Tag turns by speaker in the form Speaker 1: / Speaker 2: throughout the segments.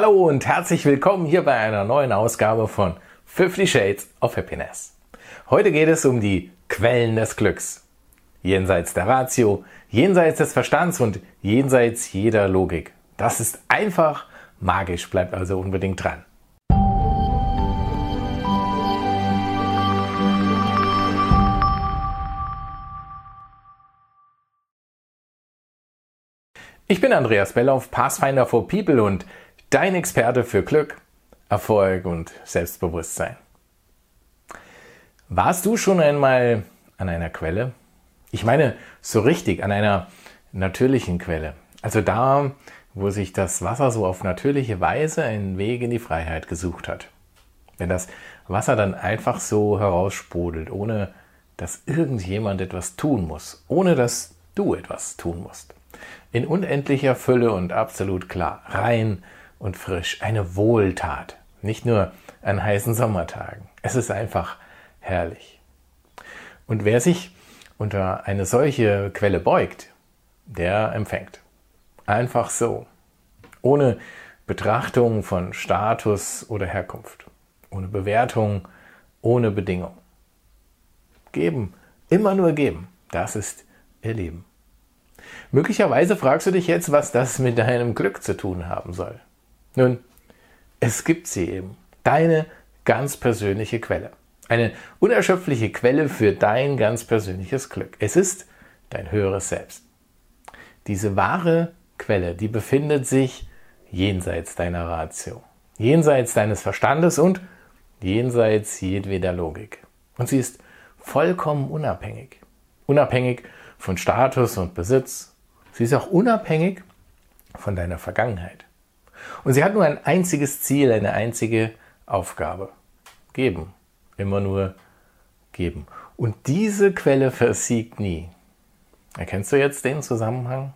Speaker 1: Hallo und herzlich willkommen hier bei einer neuen Ausgabe von 50 Shades of Happiness. Heute geht es um die Quellen des Glücks. Jenseits der Ratio, jenseits des Verstands und jenseits jeder Logik. Das ist einfach magisch, bleibt also unbedingt dran. Ich bin Andreas Bellauf, Pathfinder for People und dein Experte für Glück, Erfolg und Selbstbewusstsein. Warst du schon einmal an einer Quelle? Ich meine, so richtig an einer natürlichen Quelle. Also da, wo sich das Wasser so auf natürliche Weise einen Weg in die Freiheit gesucht hat. Wenn das Wasser dann einfach so heraussprudelt, ohne dass irgendjemand etwas tun muss, ohne dass du etwas tun musst in unendlicher Fülle und absolut klar, rein und frisch, eine Wohltat, nicht nur an heißen Sommertagen. Es ist einfach herrlich. Und wer sich unter eine solche Quelle beugt, der empfängt. Einfach so, ohne Betrachtung von Status oder Herkunft, ohne Bewertung, ohne Bedingung. Geben, immer nur geben, das ist ihr Leben. Möglicherweise fragst du dich jetzt, was das mit deinem Glück zu tun haben soll. Nun, es gibt sie eben. Deine ganz persönliche Quelle. Eine unerschöpfliche Quelle für dein ganz persönliches Glück. Es ist dein höheres Selbst. Diese wahre Quelle, die befindet sich jenseits deiner Ratio, jenseits deines Verstandes und jenseits jedweder Logik. Und sie ist vollkommen unabhängig. Unabhängig von Status und Besitz. Sie ist auch unabhängig von deiner Vergangenheit. Und sie hat nur ein einziges Ziel, eine einzige Aufgabe. Geben. Immer nur geben. Und diese Quelle versiegt nie. Erkennst du jetzt den Zusammenhang?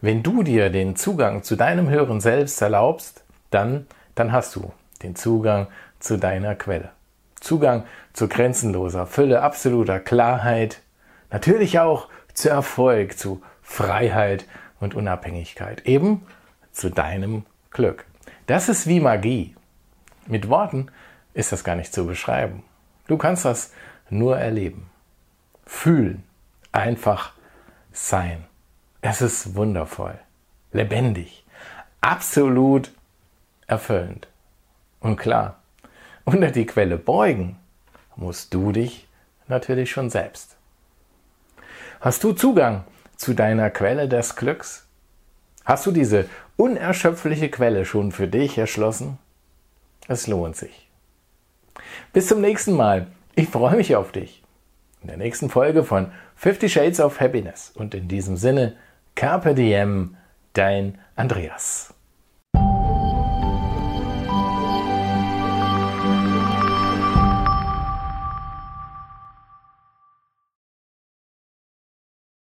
Speaker 1: Wenn du dir den Zugang zu deinem höheren Selbst erlaubst, dann, dann hast du den Zugang zu deiner Quelle. Zugang zu grenzenloser Fülle, absoluter Klarheit, Natürlich auch zu Erfolg, zu Freiheit und Unabhängigkeit. Eben zu deinem Glück. Das ist wie Magie. Mit Worten ist das gar nicht zu beschreiben. Du kannst das nur erleben. Fühlen. Einfach sein. Es ist wundervoll. Lebendig. Absolut erfüllend. Und klar, unter die Quelle beugen musst du dich natürlich schon selbst. Hast du Zugang zu deiner Quelle des Glücks? Hast du diese unerschöpfliche Quelle schon für dich erschlossen? Es lohnt sich. Bis zum nächsten Mal. Ich freue mich auf dich. In der nächsten Folge von 50 Shades of Happiness. Und in diesem Sinne, Carpe Diem, dein Andreas.